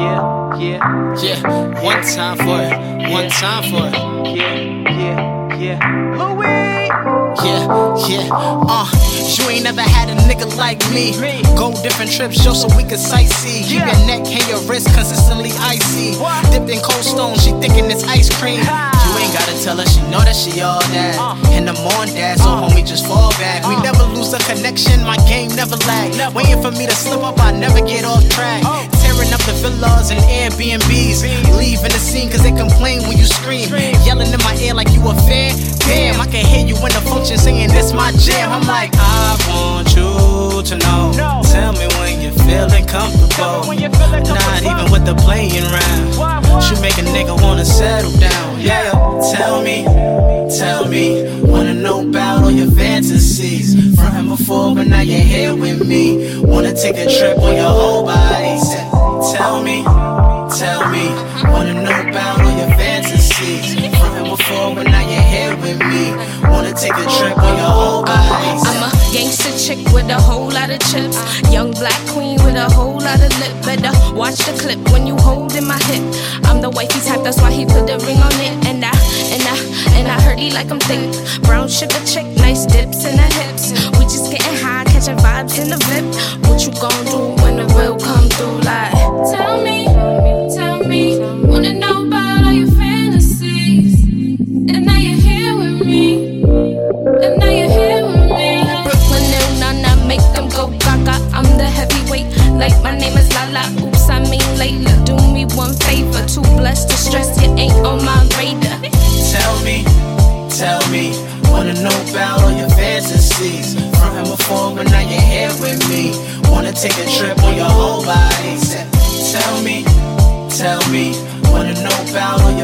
Yeah, yeah, yeah. One time for it, one time for it. Yeah, yeah, yeah. Louey. Yeah, yeah. Uh, you ain't never had a nigga like me. Go different trips just so we could sightsee. Keep your neck and your wrist consistently icy. Dipped in cold stone, she thinking it's ice cream. Ain't gotta tell her, she know that she all that. In the morning, dad, so homie, just fall back. We never lose a connection, my game never lag. Waiting for me to slip up, I never get off track. Tearing up the villas and Airbnbs. Leaving the scene cause they complain when you scream. Yelling in my ear like you a fan. Damn, I can hear you in the function singing this my jam. I'm like, I want you to know. Tell me when you're feeling comfortable. Not even with the playing round. You make a nigga wanna settle down. Yeah, before, but now you're here with me. Wanna take a trip on your whole body. Tell me, tell me. Wanna know about all your fantasies. From before, but now you're here with me. Wanna take a trip on your whole body. I'm a gangster chick with a whole lot of chips. Young black queen with a whole lot of lip. Better watch the clip when you hold in my hip. The wifey type, that's why he put the ring on it. And I, and I, and I heard he like I'm thick. Brown sugar chick, nice dips in her hips. We just getting high, catching vibes in the VIP. What you gon' do when the real come through? Like, tell me, tell me, wanna know about all your fantasies. And now you're here with me. And now you're here with me. Brooklyn make them go gaga. I'm the heavyweight, like my name is Lala. Oops, I mean Layla. Me one favor, too blessed to stress. You ain't on my radar. Tell me, tell me, wanna know about all your fantasies. From him before, but now you're here with me. Wanna take a trip on your whole body. Tell me, tell me, wanna know about all your